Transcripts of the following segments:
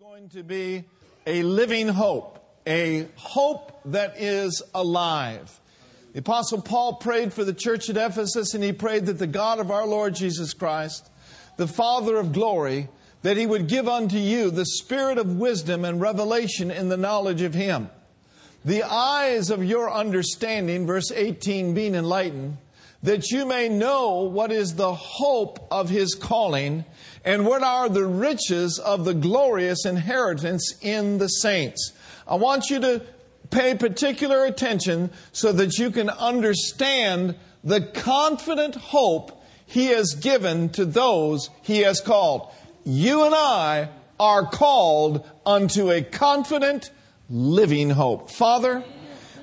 going to be a living hope, a hope that is alive. The Apostle Paul prayed for the church at Ephesus, and he prayed that the God of our Lord Jesus Christ, the Father of glory, that he would give unto you the spirit of wisdom and revelation in the knowledge of him. The eyes of your understanding, verse 18, being enlightened, that you may know what is the hope of his calling and what are the riches of the glorious inheritance in the saints. I want you to pay particular attention so that you can understand the confident hope he has given to those he has called. You and I are called unto a confident living hope. Father,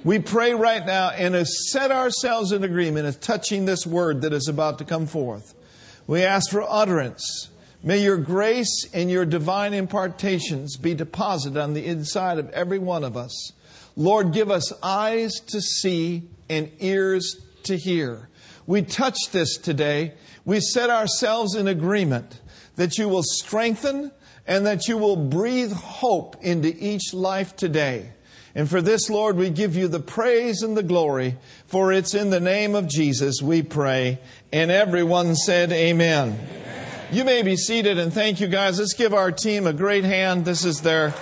we pray right now and set ourselves in agreement of touching this word that is about to come forth. We ask for utterance. May your grace and your divine impartations be deposited on the inside of every one of us. Lord, give us eyes to see and ears to hear. We touch this today. We set ourselves in agreement that you will strengthen and that you will breathe hope into each life today. And for this, Lord, we give you the praise and the glory, for it's in the name of Jesus we pray. And everyone said, Amen. Amen. You may be seated, and thank you guys. Let's give our team a great hand. This is their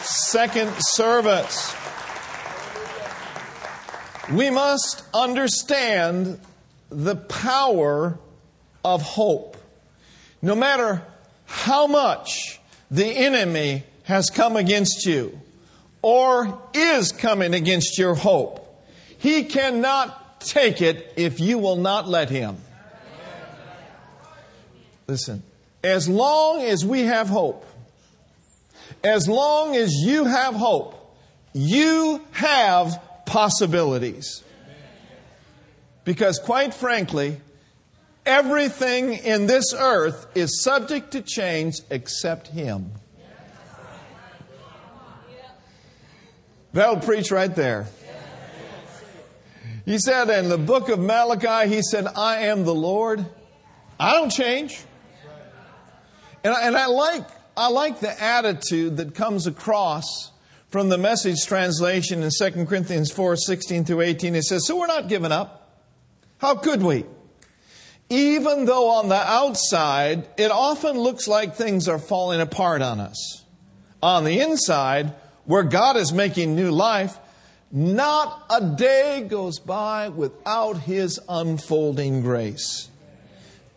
second service. We must understand the power of hope. No matter how much the enemy has come against you, or is coming against your hope. He cannot take it if you will not let him. Listen, as long as we have hope, as long as you have hope, you have possibilities. Because, quite frankly, everything in this earth is subject to change except Him. That'll preach right there. He said in the book of Malachi, he said, I am the Lord. I don't change. And I, and I like, I like the attitude that comes across from the message translation in 2 Corinthians 4 16 through 18. It says, So we're not giving up. How could we? Even though on the outside, it often looks like things are falling apart on us. On the inside, where God is making new life, not a day goes by without His unfolding grace.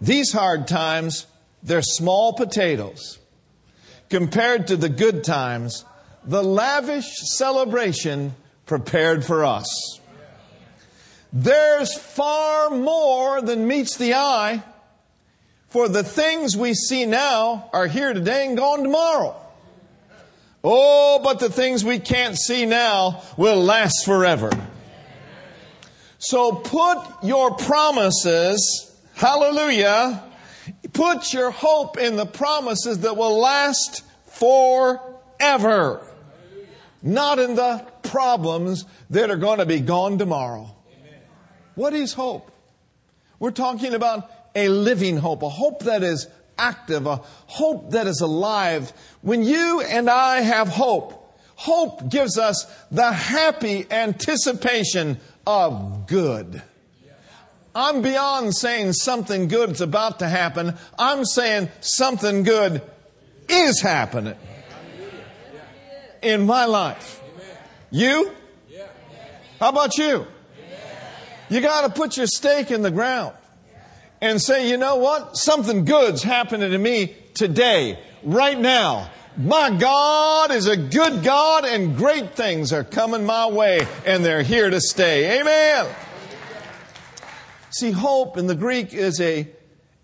These hard times, they're small potatoes compared to the good times, the lavish celebration prepared for us. There's far more than meets the eye, for the things we see now are here today and gone tomorrow. Oh, but the things we can't see now will last forever. So put your promises, hallelujah, put your hope in the promises that will last forever. Not in the problems that are going to be gone tomorrow. What is hope? We're talking about a living hope, a hope that is active, a hope that is alive. When you and I have hope, hope gives us the happy anticipation of good. I'm beyond saying something good is about to happen. I'm saying something good is happening in my life. You? How about you? You got to put your stake in the ground and say, you know what? Something good's happening to me today, right now. My God is a good God and great things are coming my way and they're here to stay. Amen. See, hope in the Greek is a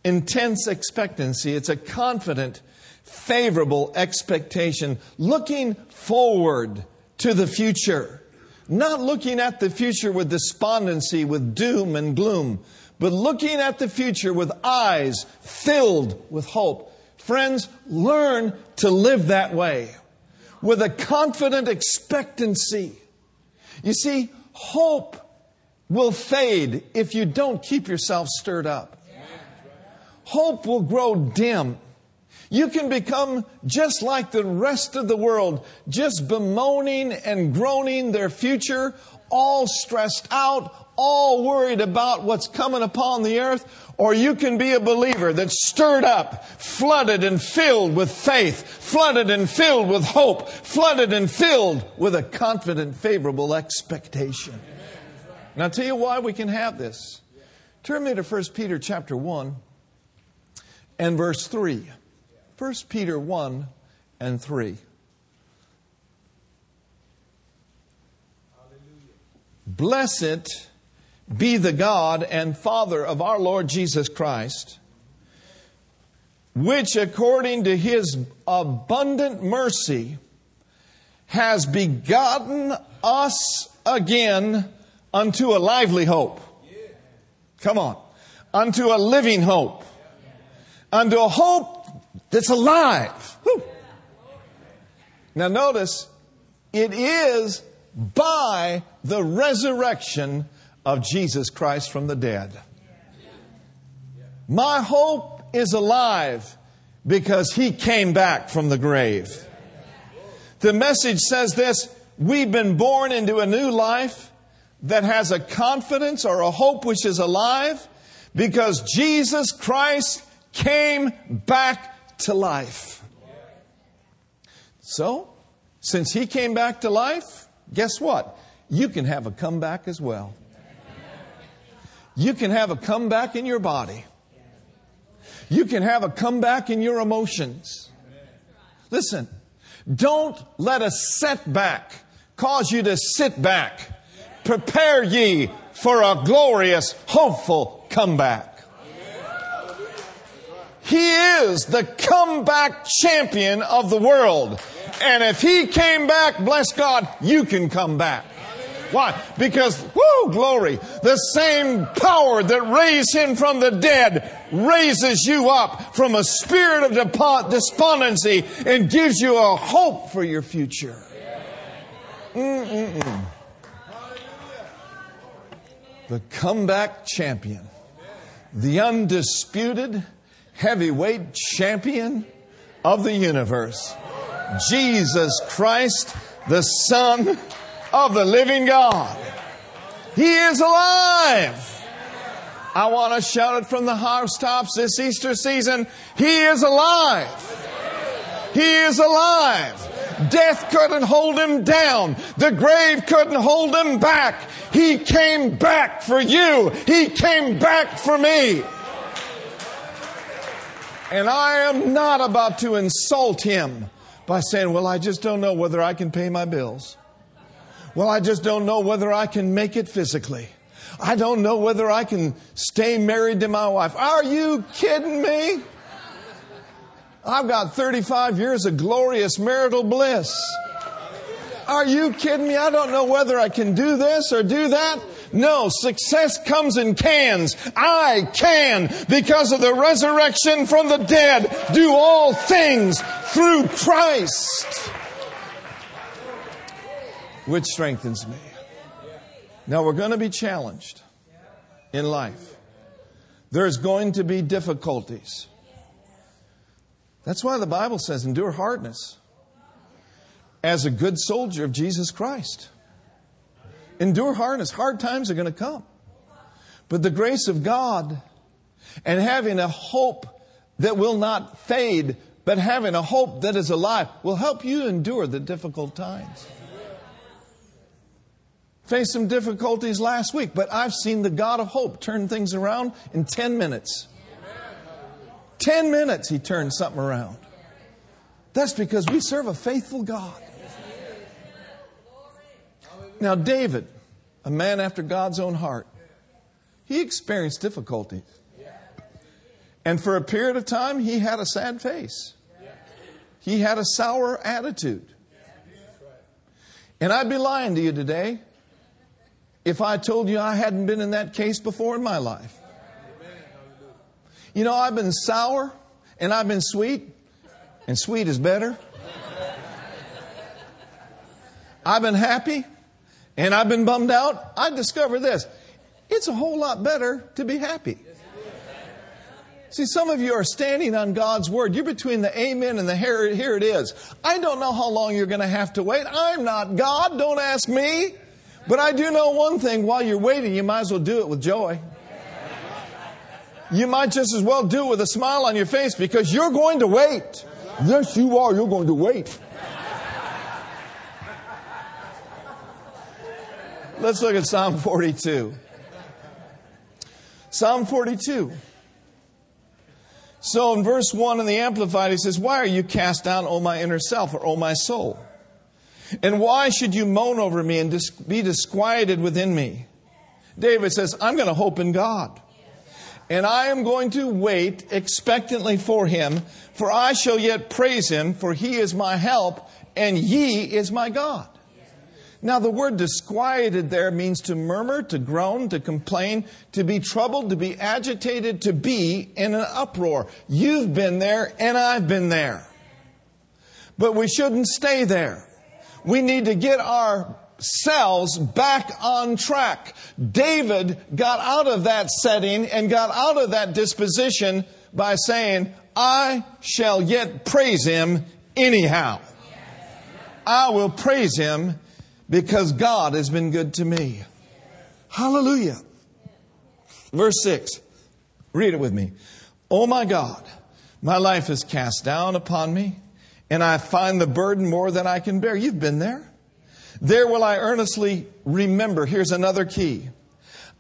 intense expectancy. It's a confident, favorable expectation, looking forward to the future. Not looking at the future with despondency, with doom and gloom, but looking at the future with eyes filled with hope. Friends, learn to live that way with a confident expectancy. You see, hope will fade if you don't keep yourself stirred up. Hope will grow dim You can become just like the rest of the world, just bemoaning and groaning their future, all stressed out, all worried about what's coming upon the earth. Or you can be a believer that's stirred up, flooded and filled with faith, flooded and filled with hope, flooded and filled with a confident, favorable expectation. And I'll tell you why we can have this. Turn me to 1 Peter chapter 1 and verse 3. 1 Peter 1 and 3. Blessed be the God and Father of our Lord Jesus Christ, which according to his abundant mercy has begotten us again unto a lively hope. Come on. Unto a living hope. Unto a hope that's alive. Whew. Now, notice, it is by the resurrection of Jesus Christ from the dead. My hope is alive because he came back from the grave. The message says this we've been born into a new life that has a confidence or a hope which is alive because Jesus Christ came back to life. So, since he came back to life, guess what? You can have a comeback as well. You can have a comeback in your body. You can have a comeback in your emotions. Listen, don't let a setback cause you to sit back. Prepare ye for a glorious, hopeful comeback. He is the comeback champion of the world. And if he came back, bless God, you can come back. Why? Because, whoo, glory, the same power that raised him from the dead raises you up from a spirit of despondency and gives you a hope for your future. Mm-mm-mm. The comeback champion, the undisputed, heavyweight champion of the universe. Jesus Christ, the Son of the living God. He is alive. I want to shout it from the housetops this Easter season. He is alive. He is alive. Death couldn't hold him down. The grave couldn't hold him back. He came back for you. He came back for me. And I am not about to insult him by saying, Well, I just don't know whether I can pay my bills. Well, I just don't know whether I can make it physically. I don't know whether I can stay married to my wife. Are you kidding me? I've got 35 years of glorious marital bliss. Are you kidding me? I don't know whether I can do this or do that. No, success comes in cans. I can, because of the resurrection from the dead, do all things through Christ, which strengthens me. Now we're going to be challenged in life. There's going to be difficulties. That's why the Bible says endure hardness as a good soldier of Jesus Christ. Endure hardness. Hard times are going to come. But the grace of God and having a hope that will not fade, but having a hope that is alive will help you endure the difficult times. Faced some difficulties last week, but I've seen the God of hope turn things around in 10 minutes. 10 minutes, he turned something around. That's because we serve a faithful God. Now, David, a man after God's own heart, he experienced difficulties. And for a period of time, he had a sad face. He had a sour attitude. And I'd be lying to you today if I told you I hadn't been in that case before in my life. You know, I've been sour and I've been sweet, and sweet is better. I've been happy and I've been bummed out, I discovered this. It's a whole lot better to be happy. See, some of you are standing on God's word. You're between the amen and the here, here it is. I don't know how long you're going to have to wait. I'm not God. Don't ask me. But I do know one thing. While you're waiting, you might as well do it with joy. You might just as well do it with a smile on your face because you're going to wait. Yes, you are. You're going to wait. Let's look at Psalm 42. Psalm 42. So in verse 1 in the Amplified, he says, Why are you cast down, O my inner self, or O my soul? And why should you moan over me and dis- be disquieted within me? David says, I'm going to hope in God. And I am going to wait expectantly for him, for I shall yet praise him, for he is my help, and he is my God. Now, the word disquieted there means to murmur, to groan, to complain, to be troubled, to be agitated, to be in an uproar. You've been there, and I've been there. But we shouldn't stay there. We need to get ourselves back on track. David got out of that setting and got out of that disposition by saying, I shall yet praise him anyhow. I will praise him because God has been good to me. Hallelujah. Verse 6. Read it with me. Oh my God, my life is cast down upon me, and I find the burden more than I can bear. You've been there. There will I earnestly remember. Here's another key.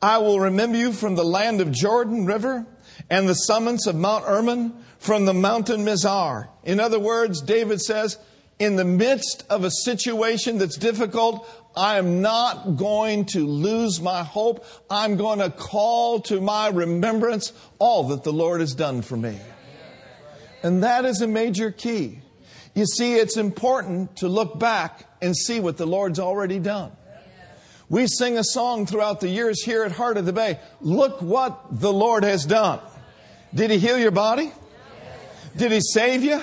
I will remember you from the land of Jordan River and the summits of Mount Hermon from the mountain Mizar. In other words, David says, in the midst of a situation that's difficult, I am not going to lose my hope. I'm going to call to my remembrance all that the Lord has done for me. And that is a major key. You see, it's important to look back and see what the Lord's already done. We sing a song throughout the years here at Heart of the Bay. Look what the Lord has done. Did He heal your body? Did He save you?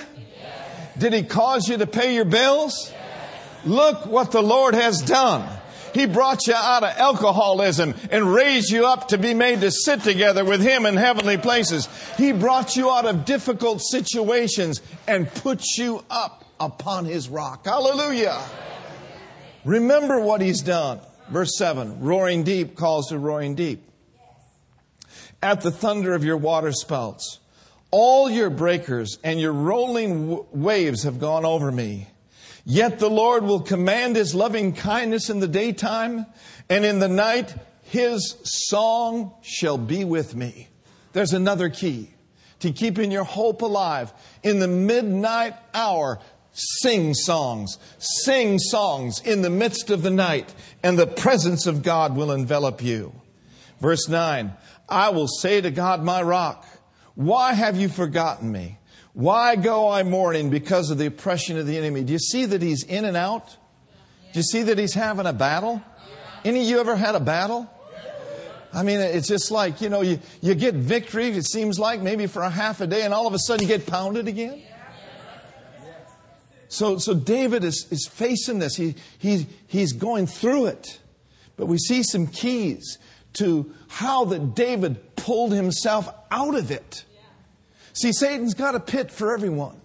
Did He cause you to pay your bills? Look what the Lord has done. He brought you out of alcoholism and raised you up to be made to sit together with Him in heavenly places. He brought you out of difficult situations and put you up upon His rock. Hallelujah. Remember what He's done. Verse 7 Roaring deep calls to roaring deep. At the thunder of your water spouts, all your breakers and your rolling w- waves have gone over me. Yet the Lord will command his loving kindness in the daytime, and in the night his song shall be with me. There's another key to keeping your hope alive. In the midnight hour, sing songs. Sing songs in the midst of the night, and the presence of God will envelop you. Verse 9 I will say to God, my rock, why have you forgotten me? Why go I mourning because of the oppression of the enemy? Do you see that he's in and out? Do you see that he's having a battle? Any of you ever had a battle? I mean, it's just like, you know, you, you get victory, it seems like, maybe for a half a day, and all of a sudden you get pounded again. So, so David is, is facing this. He, he, he's going through it. But we see some keys to how that David pulled himself out of it. See, Satan's got a pit for everyone.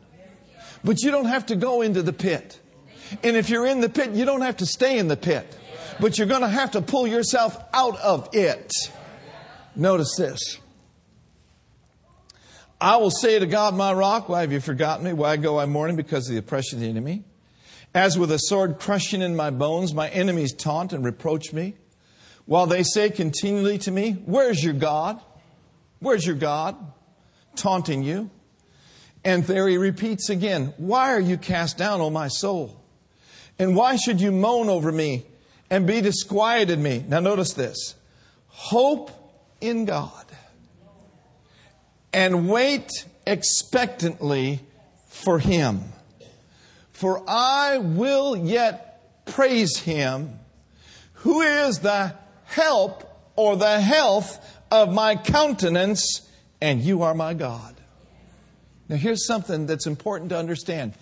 But you don't have to go into the pit. And if you're in the pit, you don't have to stay in the pit. But you're going to have to pull yourself out of it. Notice this. I will say to God, my rock, why have you forgotten me? Why go I mourning because of the oppression of the enemy? As with a sword crushing in my bones, my enemies taunt and reproach me. While they say continually to me, Where's your God? Where's your God? Taunting you. And there he repeats again, Why are you cast down, O my soul? And why should you moan over me and be disquieted me? Now notice this. Hope in God and wait expectantly for him. For I will yet praise him who is the help or the health of my countenance and you are my God. Now, here's something that's important to understand.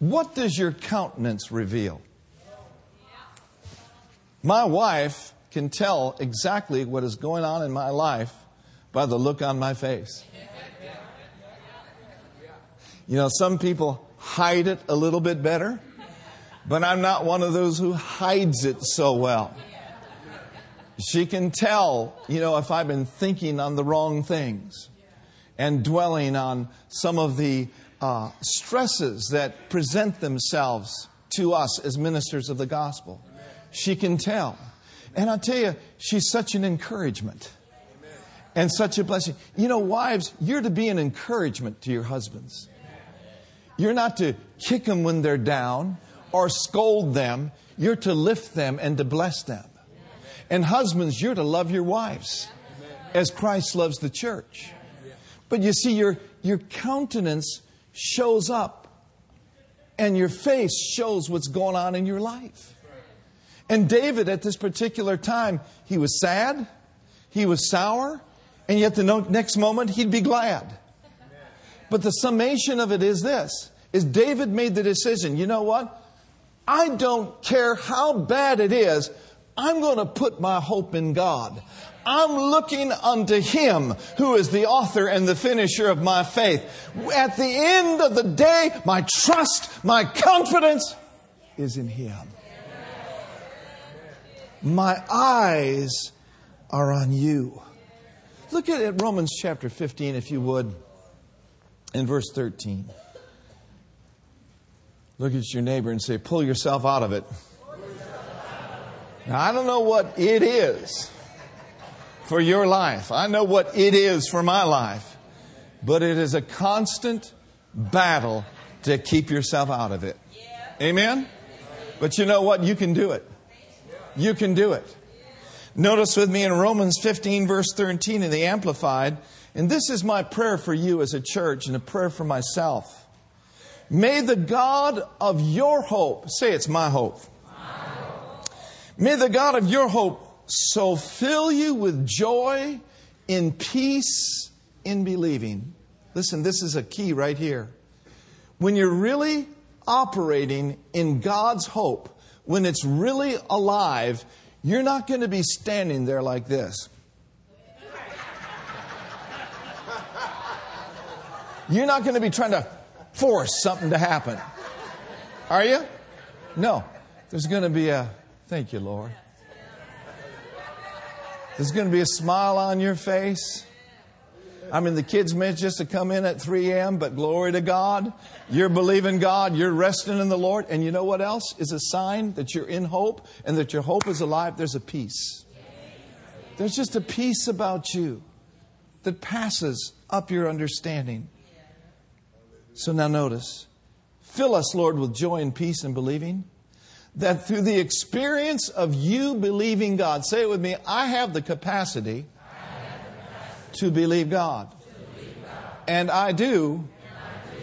What does your countenance reveal? My wife can tell exactly what is going on in my life by the look on my face. You know, some people hide it a little bit better, but I'm not one of those who hides it so well. She can tell, you know, if I've been thinking on the wrong things and dwelling on some of the uh, stresses that present themselves to us as ministers of the gospel. She can tell. And I'll tell you, she's such an encouragement and such a blessing. You know, wives, you're to be an encouragement to your husbands. You're not to kick them when they're down or scold them. You're to lift them and to bless them. And husbands, you're to love your wives as Christ loves the church. But you see, your, your countenance shows up and your face shows what's going on in your life. And David, at this particular time, he was sad, he was sour, and yet the next moment he'd be glad. But the summation of it is this is David made the decision, you know what? I don't care how bad it is. I'm going to put my hope in God. I'm looking unto Him who is the author and the finisher of my faith. At the end of the day, my trust, my confidence is in Him. My eyes are on you. Look at Romans chapter 15, if you would, in verse 13. Look at your neighbor and say, Pull yourself out of it. Now, I don't know what it is for your life. I know what it is for my life. But it is a constant battle to keep yourself out of it. Amen? But you know what? You can do it. You can do it. Notice with me in Romans 15, verse 13 in the Amplified, and this is my prayer for you as a church and a prayer for myself. May the God of your hope, say it's my hope. May the God of your hope so fill you with joy in peace in believing. Listen, this is a key right here. When you're really operating in God's hope, when it's really alive, you're not going to be standing there like this. You're not going to be trying to force something to happen. Are you? No. There's going to be a, thank you, Lord. There's going to be a smile on your face. I mean, the kids meant just to come in at 3 a.m., but glory to God. You're believing God. You're resting in the Lord. And you know what else is a sign that you're in hope and that your hope is alive? There's a peace. There's just a peace about you that passes up your understanding. So now notice fill us, Lord, with joy and peace in believing that through the experience of you believing God, say it with me, I have the capacity, to, believe God. And I do,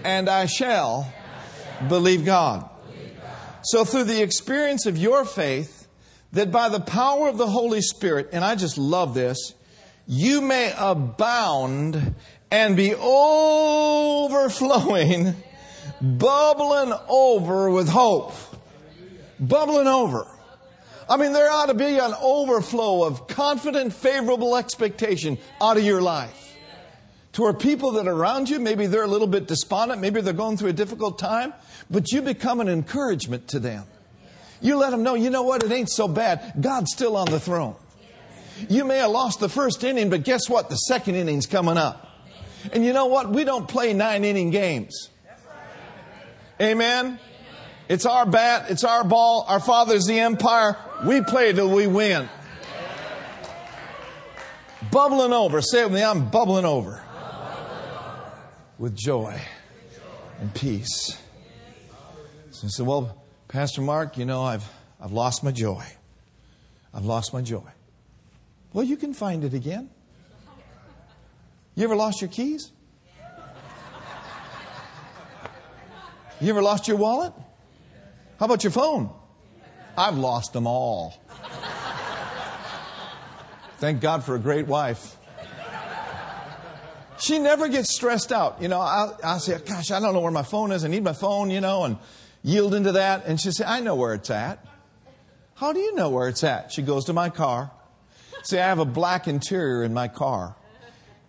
and I shall, believe God. So through the experience of your faith, that by the power of the Holy Spirit, and I just love this, you may abound and be overflowing, bubbling over with hope bubbling over. I mean, there ought to be an overflow of confident, favorable expectation out of your life. To where people that are around you, maybe they're a little bit despondent, maybe they're going through a difficult time, but you become an encouragement to them. You let them know, you know what, it ain't so bad. God's still on the throne. You may have lost the first inning, but guess what? The second inning's coming up. And you know what? We don't play nine inning games. Amen. It's our bat, it's our ball, our father's the empire. We play till we win. Bubbling over. Say it with me, I'm bubbling over. With joy and peace. So I said, Well, Pastor Mark, you know, I've, I've lost my joy. I've lost my joy. Well, you can find it again. You ever lost your keys? You ever lost your wallet? How about your phone? I've lost them all. Thank God for a great wife. She never gets stressed out. You know, I'll, I'll, say, gosh, I don't know where my phone is. I need my phone, you know, and yield into that. And she'll say, I know where it's at. How do you know where it's at? She goes to my car. See, I have a black interior in my car.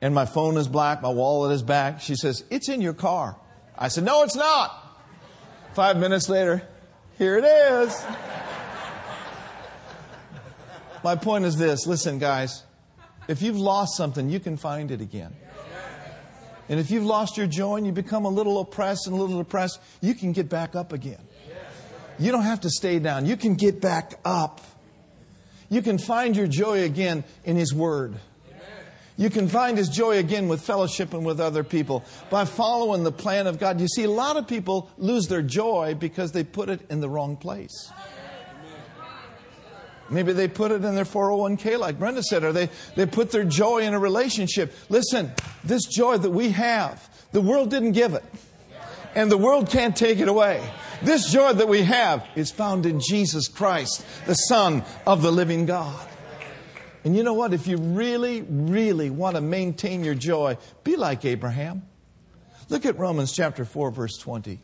and my phone is black, my wallet is back. She says, It's in your car. I said, No, it's not. Five minutes later, here it is. my point is this listen, guys, if you've lost something, you can find it again. And if you've lost your joy and you become a little oppressed and a little depressed, you can get back up again. You don't have to stay down. You can get back up. You can find your joy again in His Word. You can find His joy again with fellowship and with other people by following the plan of God. You see, a lot of people lose their joy because they put it in the wrong place. Maybe they put it in their 401k, like Brenda said, or they, they put their joy in a relationship. Listen, this joy that we have, the world didn't give it, and the world can't take it away. This joy that we have is found in Jesus Christ, the Son of the living God. And you know what? If you really, really want to maintain your joy, be like Abraham. Look at Romans chapter 4, verse 20.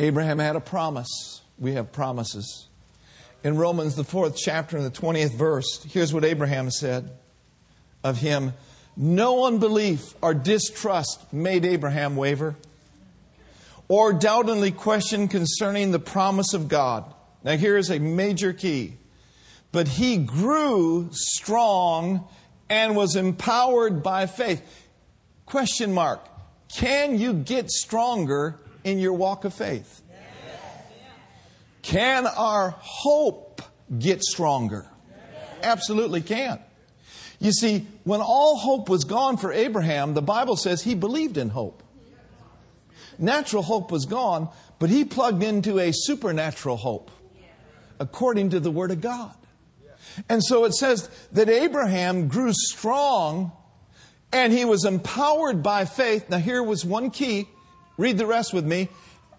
Abraham had a promise. We have promises. In Romans, the fourth chapter, and the 20th verse, here's what Abraham said of him No unbelief or distrust made Abraham waver or doubtingly question concerning the promise of God. Now, here is a major key. But he grew strong and was empowered by faith. Question mark. Can you get stronger in your walk of faith? Can our hope get stronger? Absolutely can. You see, when all hope was gone for Abraham, the Bible says he believed in hope. Natural hope was gone, but he plugged into a supernatural hope according to the Word of God. And so it says that Abraham grew strong and he was empowered by faith. Now, here was one key. Read the rest with me.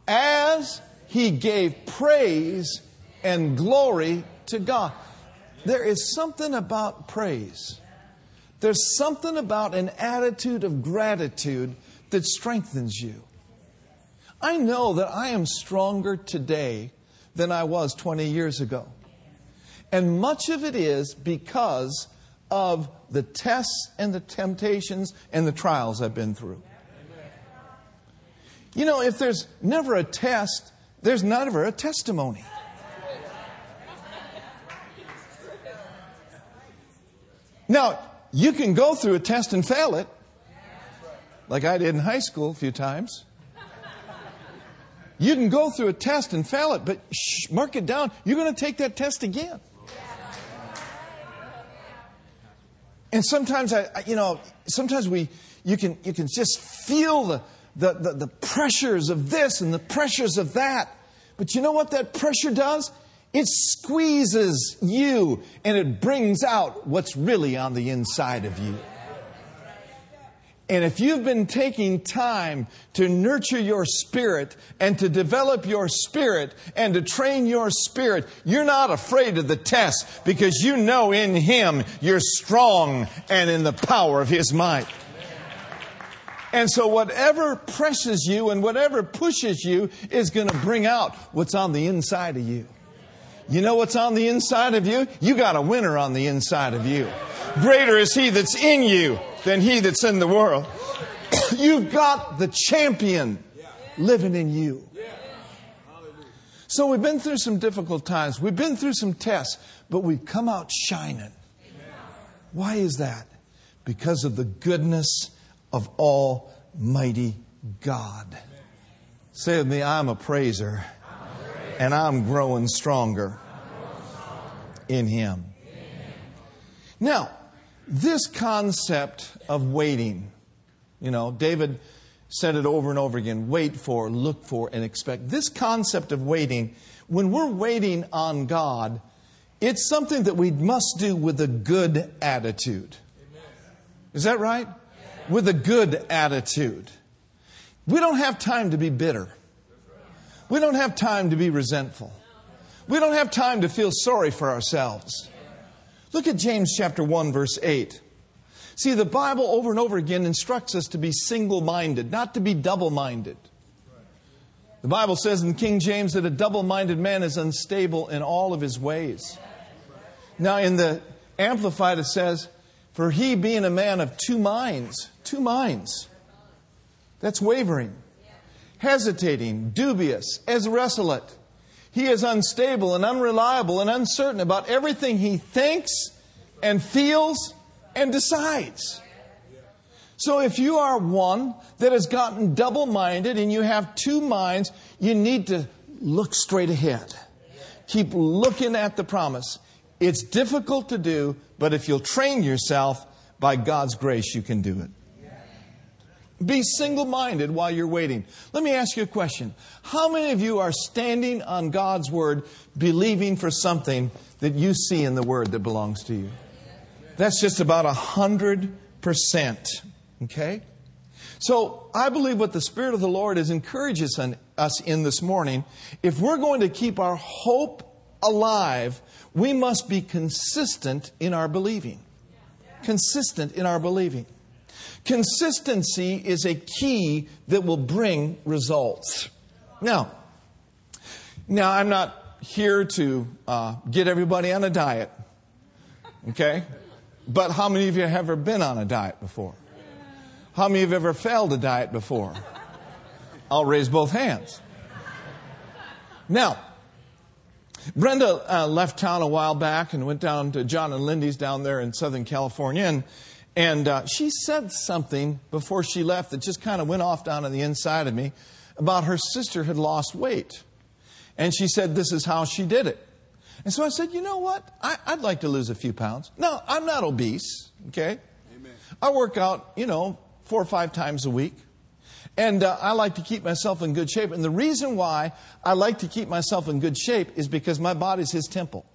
As he gave praise and glory to God. There is something about praise. There's something about an attitude of gratitude that strengthens you. I know that I am stronger today than I was 20 years ago. And much of it is because of the tests and the temptations and the trials I've been through. You know, if there's never a test, there's never a testimony. Now, you can go through a test and fail it, like I did in high school a few times. You can go through a test and fail it, but shh, mark it down. You're going to take that test again. And sometimes I, you know, sometimes we, you can, you can just feel the, the, the, the pressures of this and the pressures of that. But you know what that pressure does? It squeezes you and it brings out what's really on the inside of you. And if you've been taking time to nurture your spirit and to develop your spirit and to train your spirit, you're not afraid of the test because you know in Him you're strong and in the power of His might. And so, whatever presses you and whatever pushes you is going to bring out what's on the inside of you. You know what's on the inside of you? You got a winner on the inside of you. Greater is He that's in you than he that's in the world. You've got the champion living in you. So we've been through some difficult times. We've been through some tests, but we've come out shining. Why is that? Because of the goodness of Almighty God. Say with me, I'm a praiser, and I'm growing stronger in Him. Now, this concept of waiting, you know, David said it over and over again wait for, look for, and expect. This concept of waiting, when we're waiting on God, it's something that we must do with a good attitude. Is that right? With a good attitude. We don't have time to be bitter. We don't have time to be resentful. We don't have time to feel sorry for ourselves. Look at James chapter 1 verse 8. See, the Bible over and over again instructs us to be single minded, not to be double minded. The Bible says in King James that a double minded man is unstable in all of his ways. Now, in the Amplified, it says, For he being a man of two minds, two minds, that's wavering, hesitating, dubious, as irresolute. He is unstable and unreliable and uncertain about everything he thinks and feels and decides. So if you are one that has gotten double minded and you have two minds, you need to look straight ahead. Keep looking at the promise. It's difficult to do, but if you'll train yourself, by God's grace, you can do it. Be single minded while you're waiting. Let me ask you a question. How many of you are standing on God's Word, believing for something that you see in the Word that belongs to you? That's just about a hundred percent. Okay? So I believe what the Spirit of the Lord is encouraging us in this morning. If we're going to keep our hope alive, we must be consistent in our believing. Consistent in our believing. Consistency is a key that will bring results. Now, now I'm not here to uh, get everybody on a diet, okay? But how many of you have ever been on a diet before? How many of you have ever failed a diet before? I'll raise both hands. Now, Brenda uh, left town a while back and went down to John and Lindy's down there in Southern California. And and uh, she said something before she left that just kind of went off down on the inside of me about her sister had lost weight. And she said, This is how she did it. And so I said, You know what? I, would like to lose a few pounds. No, I'm not obese, okay? Amen. I work out, you know, four or five times a week. And uh, I like to keep myself in good shape. And the reason why I like to keep myself in good shape is because my body's His temple.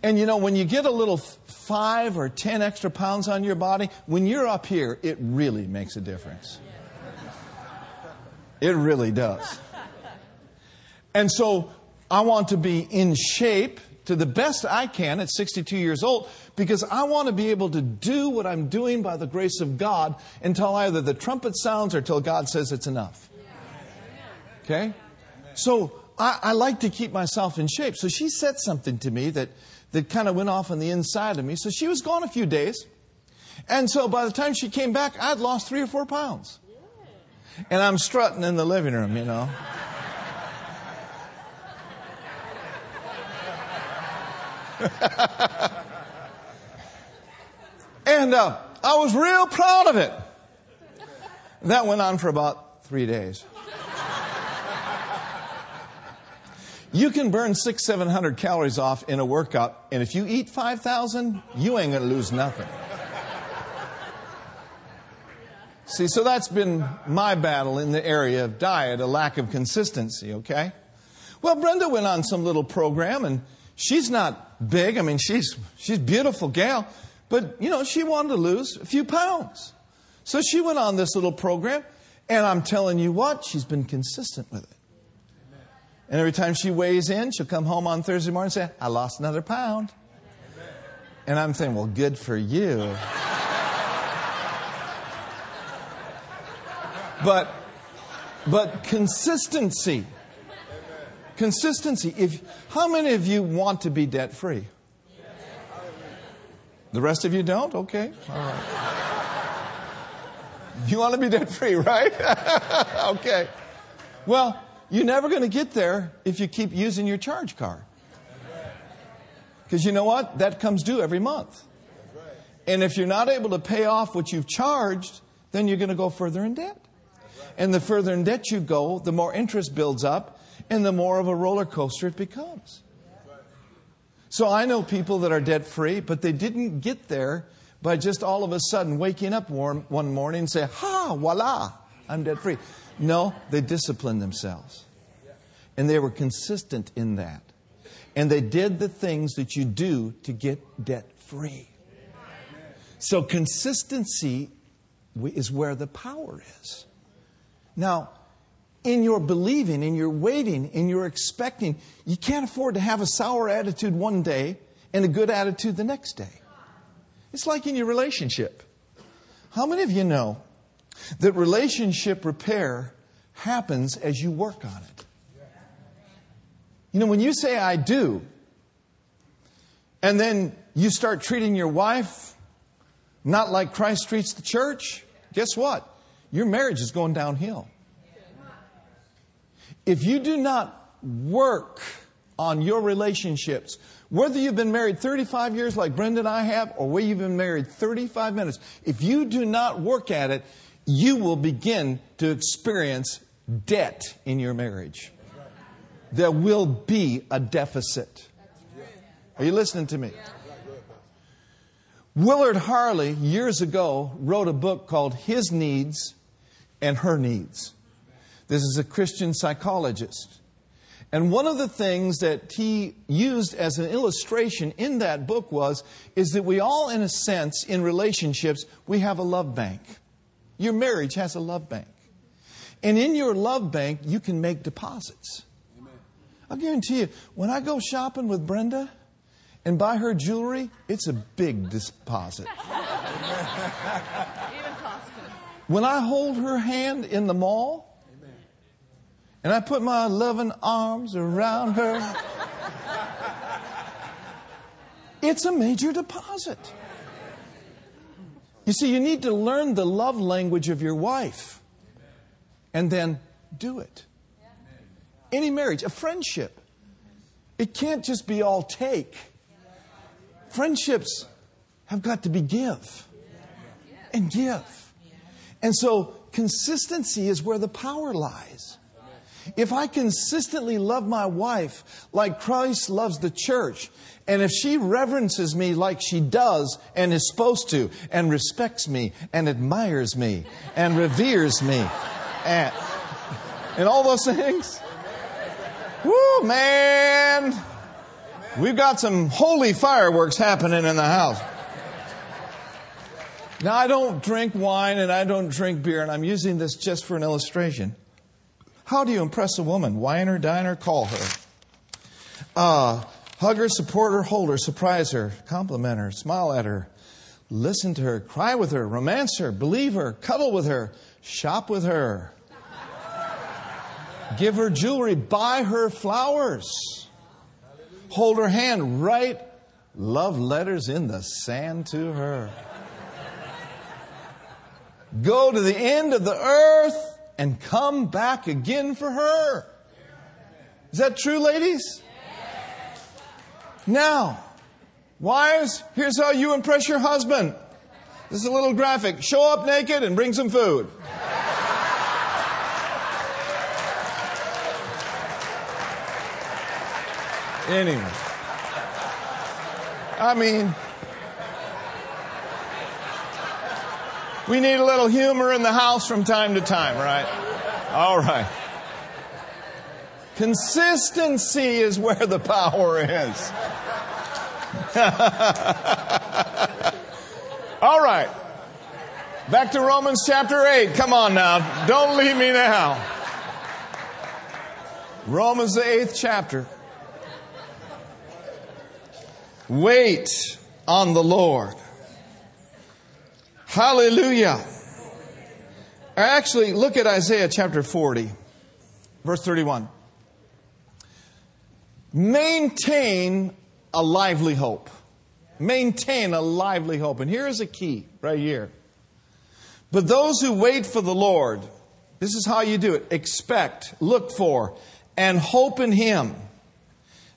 And you know, when you get a little five or ten extra pounds on your body, when you're up here, it really makes a difference. It really does. And so I want to be in shape to the best I can at 62 years old because I want to be able to do what I'm doing by the grace of God until either the trumpet sounds or till God says it's enough. Okay? So I, I like to keep myself in shape. So she said something to me that that kind of went off on the inside of me. So she was gone a few days. And so by the time she came back, I'd lost three or four pounds. And I'm strutting in the living room, you know. and uh, I was real proud of it. That went on for about three days. You can burn six, seven hundred calories off in a workout, and if you eat 5,000, you ain't going to lose nothing. See, so that's been my battle in the area of diet, a lack of consistency, okay? Well, Brenda went on some little program, and she's not big. I mean, she's, she's beautiful gal, but, you know, she wanted to lose a few pounds. So she went on this little program, and I'm telling you what, she's been consistent with it. And every time she weighs in, she'll come home on Thursday morning and say, I lost another pound. And I'm saying, well, good for you. but, but consistency. Consistency. If, how many of you want to be debt free? The rest of you don't? Okay. All right. You want to be debt free, right? okay. Well, you're never going to get there if you keep using your charge card. Because you know what? That comes due every month. And if you're not able to pay off what you've charged, then you're going to go further in debt. And the further in debt you go, the more interest builds up and the more of a roller coaster it becomes. So I know people that are debt free, but they didn't get there by just all of a sudden waking up warm one morning and say, ha, voila, I'm debt free. No, they disciplined themselves. And they were consistent in that. And they did the things that you do to get debt free. So consistency is where the power is. Now, in your believing, in your waiting, in your expecting, you can't afford to have a sour attitude one day and a good attitude the next day. It's like in your relationship. How many of you know that relationship repair happens as you work on it. You know, when you say I do, and then you start treating your wife not like Christ treats the church, guess what? Your marriage is going downhill. If you do not work on your relationships, whether you've been married 35 years like Brenda and I have, or whether you've been married 35 minutes, if you do not work at it, you will begin to experience debt in your marriage. There will be a deficit. Are you listening to me? Willard Harley, years ago, wrote a book called His Needs and Her Needs. This is a Christian psychologist. And one of the things that he used as an illustration in that book was is that we all in a sense in relationships we have a love bank. Your marriage has a love bank. And in your love bank you can make deposits. I'll guarantee you when I go shopping with Brenda and buy her jewelry, it's a big deposit. when I hold her hand in the mall and I put my loving arms around her, it's a major deposit. You see, you need to learn the love language of your wife and then do it. Any marriage, a friendship, it can't just be all take. Friendships have got to be give and give. And so consistency is where the power lies. If I consistently love my wife like Christ loves the church, and if she reverences me like she does and is supposed to, and respects me and admires me and reveres me, and, and all those things, whoo, man, We've got some holy fireworks happening in the house. Now, I don't drink wine and I don't drink beer, and I'm using this just for an illustration. How do you impress a woman? Wine her, dine her, call her. Uh, hug her, support her, hold her, surprise her, compliment her, smile at her, listen to her, cry with her, romance her, believe her, cuddle with her, shop with her, give her jewelry, buy her flowers hold her hand, write love letters in the sand to her. Go to the end of the earth and come back again for her. Is that true, ladies? Now, wives, here's how you impress your husband. This is a little graphic. Show up naked and bring some food. Anyway. I mean, we need a little humor in the house from time to time, right? All right. Consistency is where the power is. All right. Back to Romans chapter 8. Come on now. Don't leave me now. Romans, the eighth chapter. Wait on the Lord. Hallelujah. Actually, look at Isaiah chapter 40, verse 31. Maintain a lively hope. Maintain a lively hope. And here is a key right here. But those who wait for the Lord, this is how you do it expect, look for, and hope in Him.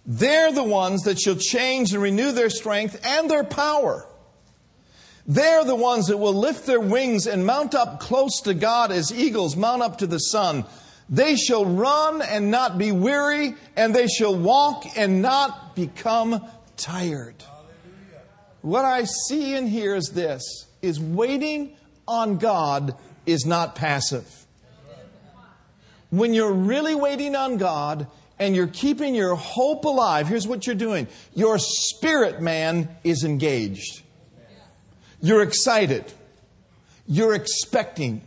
They're the ones that shall change and renew their strength and their power. They're the ones that will lift their wings and mount up close to God as eagles mount up to the sun. They shall run and not be weary, and they shall walk and not become tired. What I see and hear is this is waiting on God is not passive. When you're really waiting on God, and you're keeping your hope alive, here's what you're doing your spirit man is engaged. You're excited. You're expecting.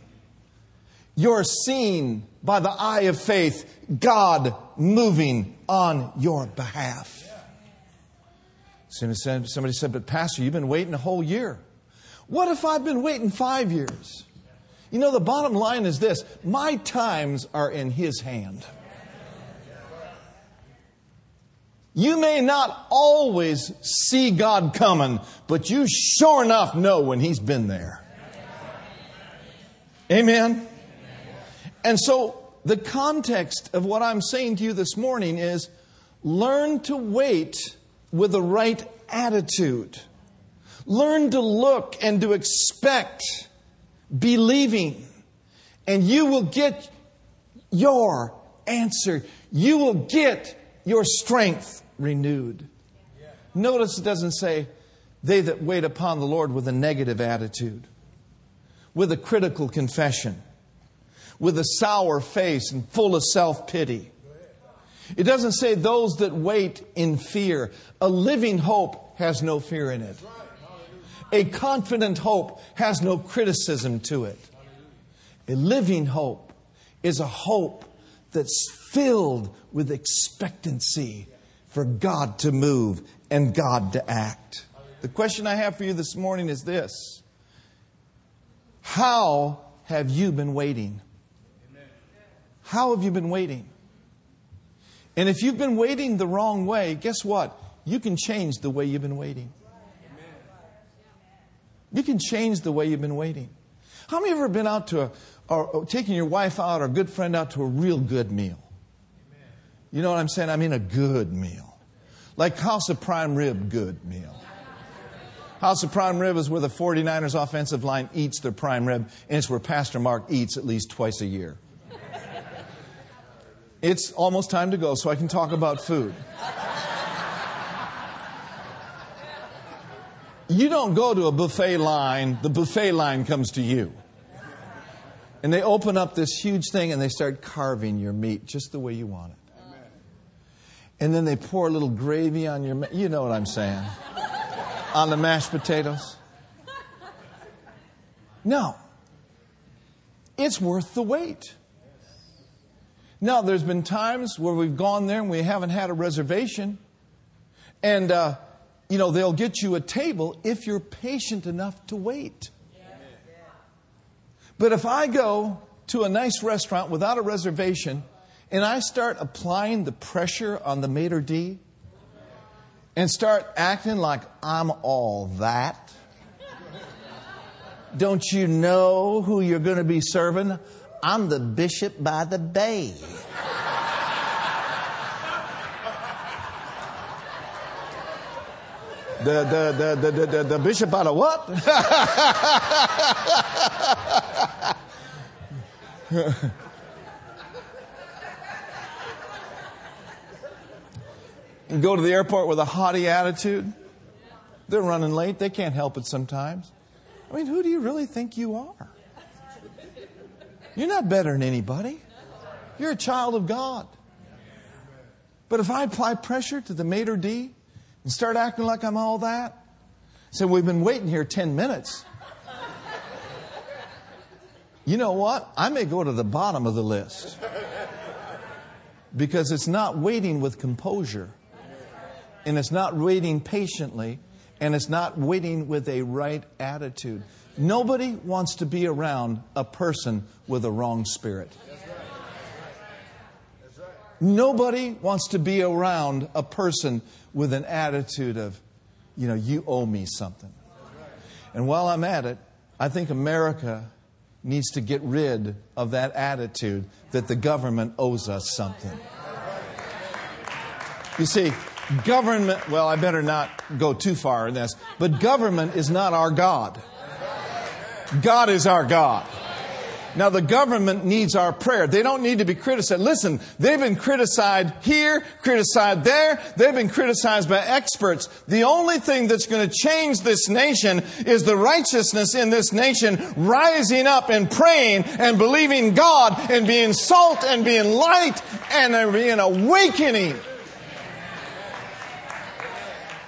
You're seeing by the eye of faith God moving on your behalf. Somebody said, But Pastor, you've been waiting a whole year. What if I've been waiting five years? You know, the bottom line is this my times are in His hand. You may not always see God coming, but you sure enough know when He's been there. Amen? And so, the context of what I'm saying to you this morning is learn to wait with the right attitude. Learn to look and to expect, believing, and you will get your answer. You will get your strength renewed. Notice it doesn't say, they that wait upon the Lord with a negative attitude, with a critical confession, with a sour face and full of self pity. It doesn't say those that wait in fear. A living hope has no fear in it. A confident hope has no criticism to it. A living hope is a hope that's filled with expectancy for God to move and God to act. The question I have for you this morning is this How have you been waiting? How have you been waiting? And if you've been waiting the wrong way, guess what? You can change the way you've been waiting. You can change the way you've been waiting. How many of you ever been out to a, or, taking your wife out or a good friend out to a real good meal? You know what I'm saying? I mean a good meal. Like House of Prime Rib, good meal. House of Prime Rib is where the 49ers offensive line eats their prime rib, and it's where Pastor Mark eats at least twice a year. It's almost time to go so I can talk about food. You don't go to a buffet line, the buffet line comes to you. And they open up this huge thing and they start carving your meat just the way you want it. And then they pour a little gravy on your, you know what I'm saying, on the mashed potatoes. No. It's worth the wait. Now, there's been times where we've gone there and we haven't had a reservation. And, uh, you know, they'll get you a table if you're patient enough to wait. But if I go to a nice restaurant without a reservation and I start applying the pressure on the maitre d' and start acting like I'm all that, don't you know who you're going to be serving? I'm the bishop by the bay. The, the, the, the, the, the, bishop by the what? and go to the airport with a haughty attitude. They're running late. They can't help it sometimes. I mean, who do you really think you are? You're not better than anybody. You're a child of God. But if I apply pressure to the maitre d' and start acting like I'm all that, say, we've been waiting here 10 minutes. You know what? I may go to the bottom of the list because it's not waiting with composure, and it's not waiting patiently, and it's not waiting with a right attitude. Nobody wants to be around a person with a wrong spirit. Nobody wants to be around a person with an attitude of, you know, you owe me something. And while I'm at it, I think America needs to get rid of that attitude that the government owes us something. You see, government, well, I better not go too far in this, but government is not our God. God is our God. Now, the government needs our prayer. They don't need to be criticized. Listen, they've been criticized here, criticized there. They've been criticized by experts. The only thing that's going to change this nation is the righteousness in this nation rising up and praying and believing God and being salt and being light and being awakening.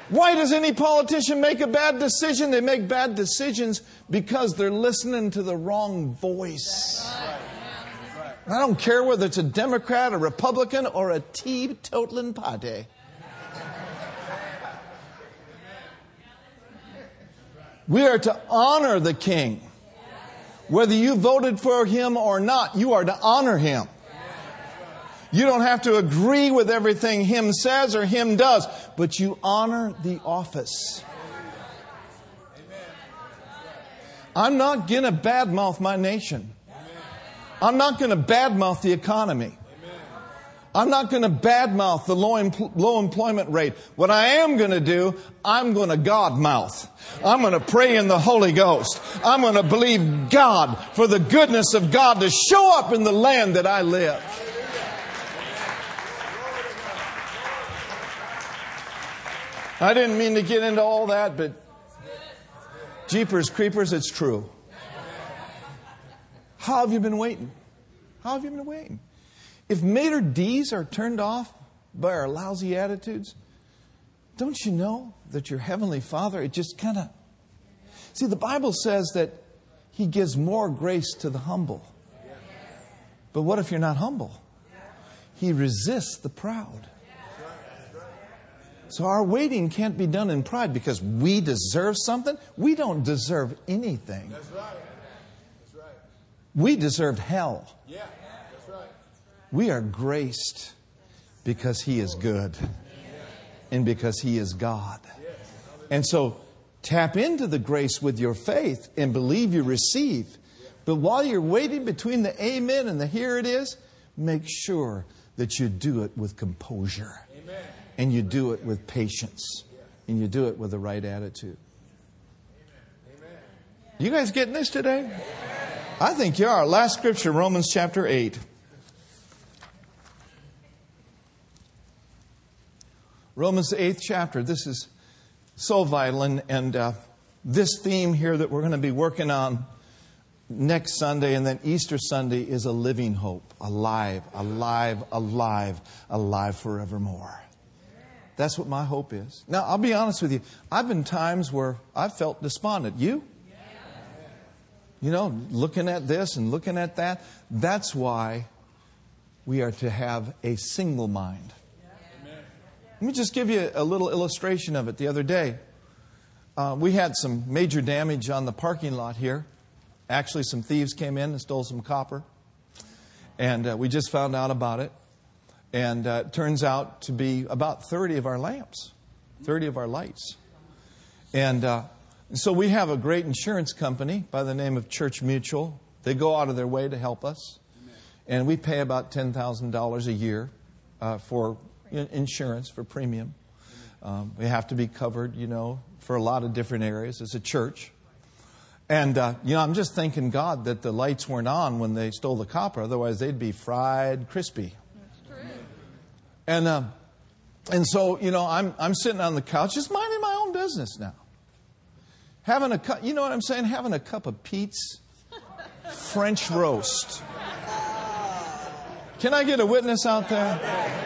Why does any politician make a bad decision? They make bad decisions because they're listening to the wrong voice. I don't care whether it's a Democrat, a Republican, or a teetotaling party. We are to honor the king. Whether you voted for him or not, you are to honor him. You don't have to agree with everything him says or him does, but you honor the office. I'm not going to badmouth my nation. I'm not going to badmouth the economy. I'm not going to badmouth the low, low employment rate. What I am going to do, I'm going to God mouth. I'm going to pray in the Holy Ghost. I'm going to believe God for the goodness of God to show up in the land that I live. I didn't mean to get into all that, but Jeepers Creepers, it's true. How have you been waiting? How have you been waiting? If maitre d's are turned off by our lousy attitudes, don't you know that your Heavenly Father, it just kind of. See, the Bible says that He gives more grace to the humble. But what if you're not humble? He resists the proud. So our waiting can't be done in pride because we deserve something. We don't deserve anything. That's right. That's right. We deserved hell. Yeah. That's right. We are graced because He is good and because He is God. And so tap into the grace with your faith and believe you receive. But while you're waiting between the amen and the here it is, make sure that you do it with composure and you do it with patience and you do it with the right attitude. You guys getting this today? I think you are. Last scripture, Romans chapter 8. Romans, the eighth chapter. This is so vital. And, and uh, this theme here that we're going to be working on next Sunday and then Easter Sunday is a living hope. Alive, alive, alive, alive forevermore. That's what my hope is. Now, I'll be honest with you. I've been times where I've felt despondent. You? You know, looking at this and looking at that. That's why we are to have a single mind. Let me just give you a little illustration of it. The other day, uh, we had some major damage on the parking lot here. Actually, some thieves came in and stole some copper. And uh, we just found out about it. And uh, it turns out to be about 30 of our lamps, 30 of our lights. And uh, so we have a great insurance company by the name of Church Mutual. They go out of their way to help us. And we pay about $10,000 a year uh, for insurance, for premium. Um, we have to be covered, you know, for a lot of different areas as a church. And, uh, you know, I'm just thanking God that the lights weren't on when they stole the copper. Otherwise, they'd be fried crispy. And, uh, and so, you know, I'm, I'm sitting on the couch just minding my own business now. Having a cup, you know what I'm saying? Having a cup of Pete's French roast. Can I get a witness out there?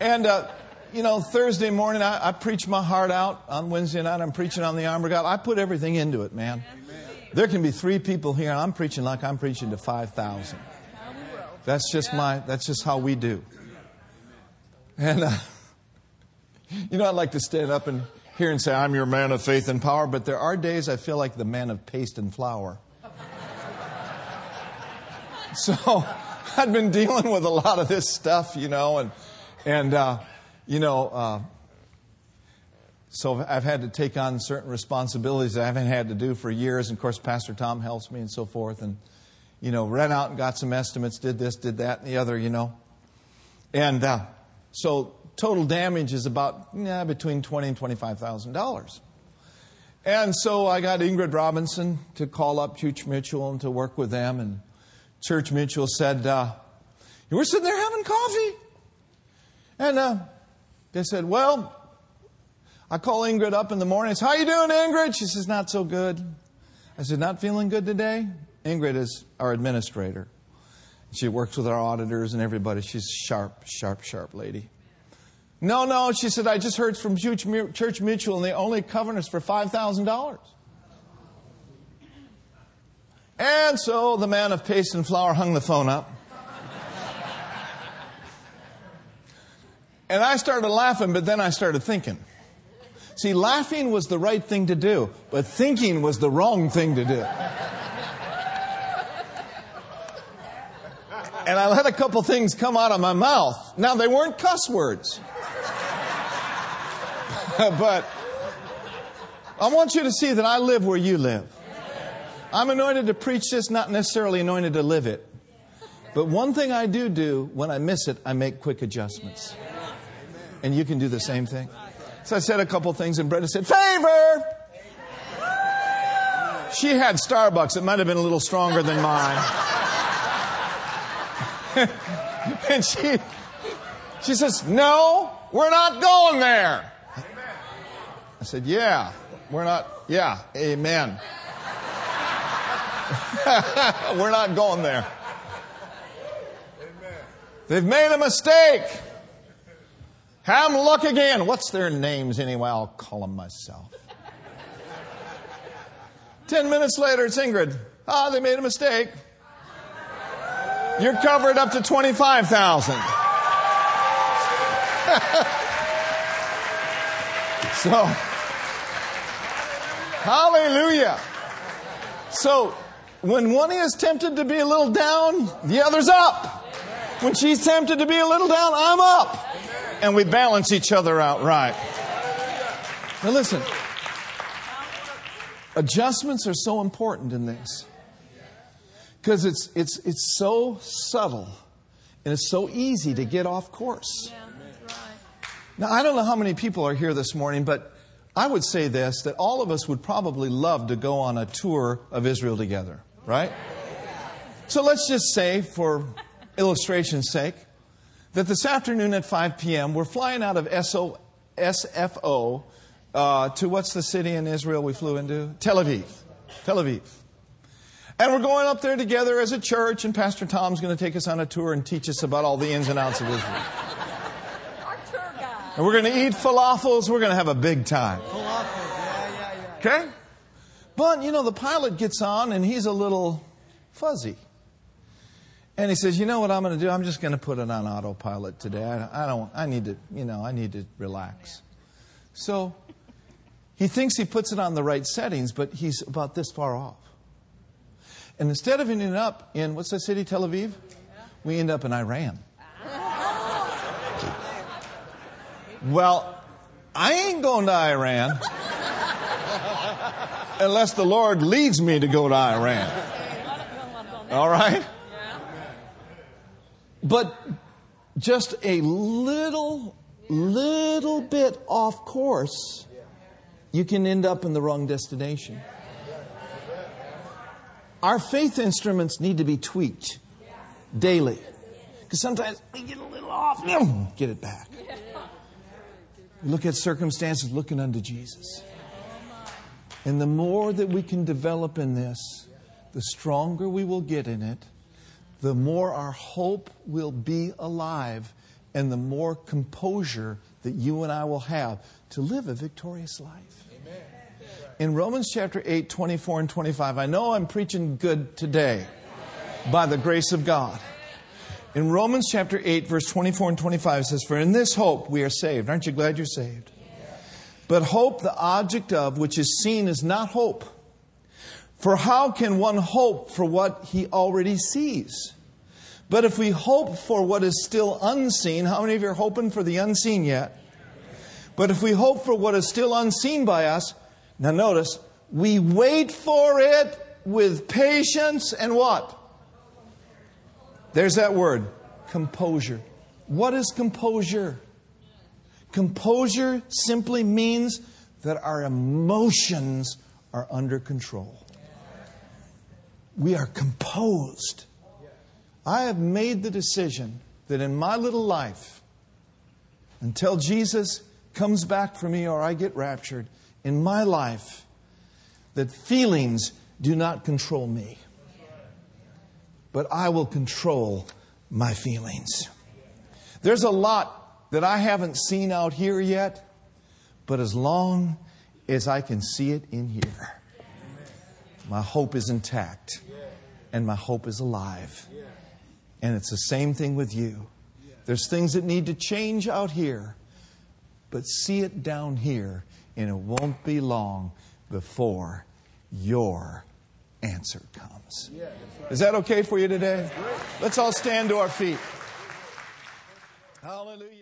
And, uh, you know, Thursday morning, I, I preach my heart out. On Wednesday night, I'm preaching on the armor of God. I put everything into it, man. There can be three people here, and I'm preaching like I'm preaching to 5,000. That's just my, that's just how we do. And, uh, you know, I'd like to stand up and here and say, I'm your man of faith and power, but there are days I feel like the man of paste and flour. so I've been dealing with a lot of this stuff, you know, and, and, uh, you know, uh, so I've had to take on certain responsibilities that I haven't had to do for years. And of course, Pastor Tom helps me and so forth. And, you know, ran out and got some estimates, did this, did that, and the other, you know. And uh, so total damage is about yeah, between twenty and twenty-five thousand dollars. And so I got Ingrid Robinson to call up Church Mutual and to work with them. And Church Mutual said, uh, "We're sitting there having coffee," and uh, they said, "Well." I call Ingrid up in the morning. It's, how you doing, Ingrid? She says, not so good. I said, not feeling good today? Ingrid is our administrator. She works with our auditors and everybody. She's sharp, sharp, sharp lady. No, no, she said, I just heard from Church Mutual and they only covered us for $5,000. And so the man of paste and flour hung the phone up. and I started laughing, but then I started thinking. See, laughing was the right thing to do, but thinking was the wrong thing to do. And I let a couple things come out of my mouth. Now, they weren't cuss words. but I want you to see that I live where you live. I'm anointed to preach this, not necessarily anointed to live it. But one thing I do do when I miss it, I make quick adjustments. And you can do the same thing. So I said a couple things, and Brenda said, Favor! She had Starbucks. It might have been a little stronger than mine. and she, she says, No, we're not going there. I said, Yeah, we're not, yeah, amen. we're not going there. Amen. They've made a mistake. Have them look again. What's their names anyway? I'll call them myself. Ten minutes later, it's Ingrid. Ah, they made a mistake. You're covered up to 25,000. so, hallelujah. So, when one is tempted to be a little down, the other's up. When she's tempted to be a little down, I'm up. And we balance each other out right. Now listen, adjustments are so important in this because it's, it's, it's so subtle and it's so easy to get off course. Now, I don't know how many people are here this morning, but I would say this that all of us would probably love to go on a tour of Israel together, right? So let's just say, for illustration's sake, that this afternoon at 5 p.m., we're flying out of SO, SFO uh, to what's the city in Israel we flew into? Tel Aviv. Tel Aviv. And we're going up there together as a church, and Pastor Tom's going to take us on a tour and teach us about all the ins and outs of Israel. Our tour guide. And we're going to eat falafels. We're going to have a big time. Falafels, yeah, yeah, yeah. Okay? But, you know, the pilot gets on and he's a little fuzzy. And he says, "You know what I'm going to do? I'm just going to put it on autopilot today. I, I don't. I need to. You know, I need to relax." So he thinks he puts it on the right settings, but he's about this far off. And instead of ending up in what's that city, Tel Aviv, we end up in Iran. Well, I ain't going to Iran unless the Lord leads me to go to Iran. All right? But just a little, little bit off course, you can end up in the wrong destination. Our faith instruments need to be tweaked daily. Because sometimes we get a little off, get it back. We look at circumstances looking unto Jesus. And the more that we can develop in this, the stronger we will get in it the more our hope will be alive and the more composure that you and I will have to live a victorious life. In Romans chapter 8, 24 and 25, I know I'm preaching good today by the grace of God. In Romans chapter 8, verse 24 and 25, it says, For in this hope we are saved. Aren't you glad you're saved? But hope, the object of which is seen, is not hope. For how can one hope for what he already sees? But if we hope for what is still unseen, how many of you are hoping for the unseen yet? But if we hope for what is still unseen by us, now notice, we wait for it with patience and what? There's that word, composure. What is composure? Composure simply means that our emotions are under control we are composed. I have made the decision that in my little life, until Jesus comes back for me or I get raptured, in my life, that feelings do not control me, but I will control my feelings. There's a lot that I haven't seen out here yet, but as long as I can see it in here, my hope is intact and my hope is alive. And it's the same thing with you. There's things that need to change out here, but see it down here, and it won't be long before you're answer comes. Is that okay for you today? Let's all stand to our feet. Hallelujah.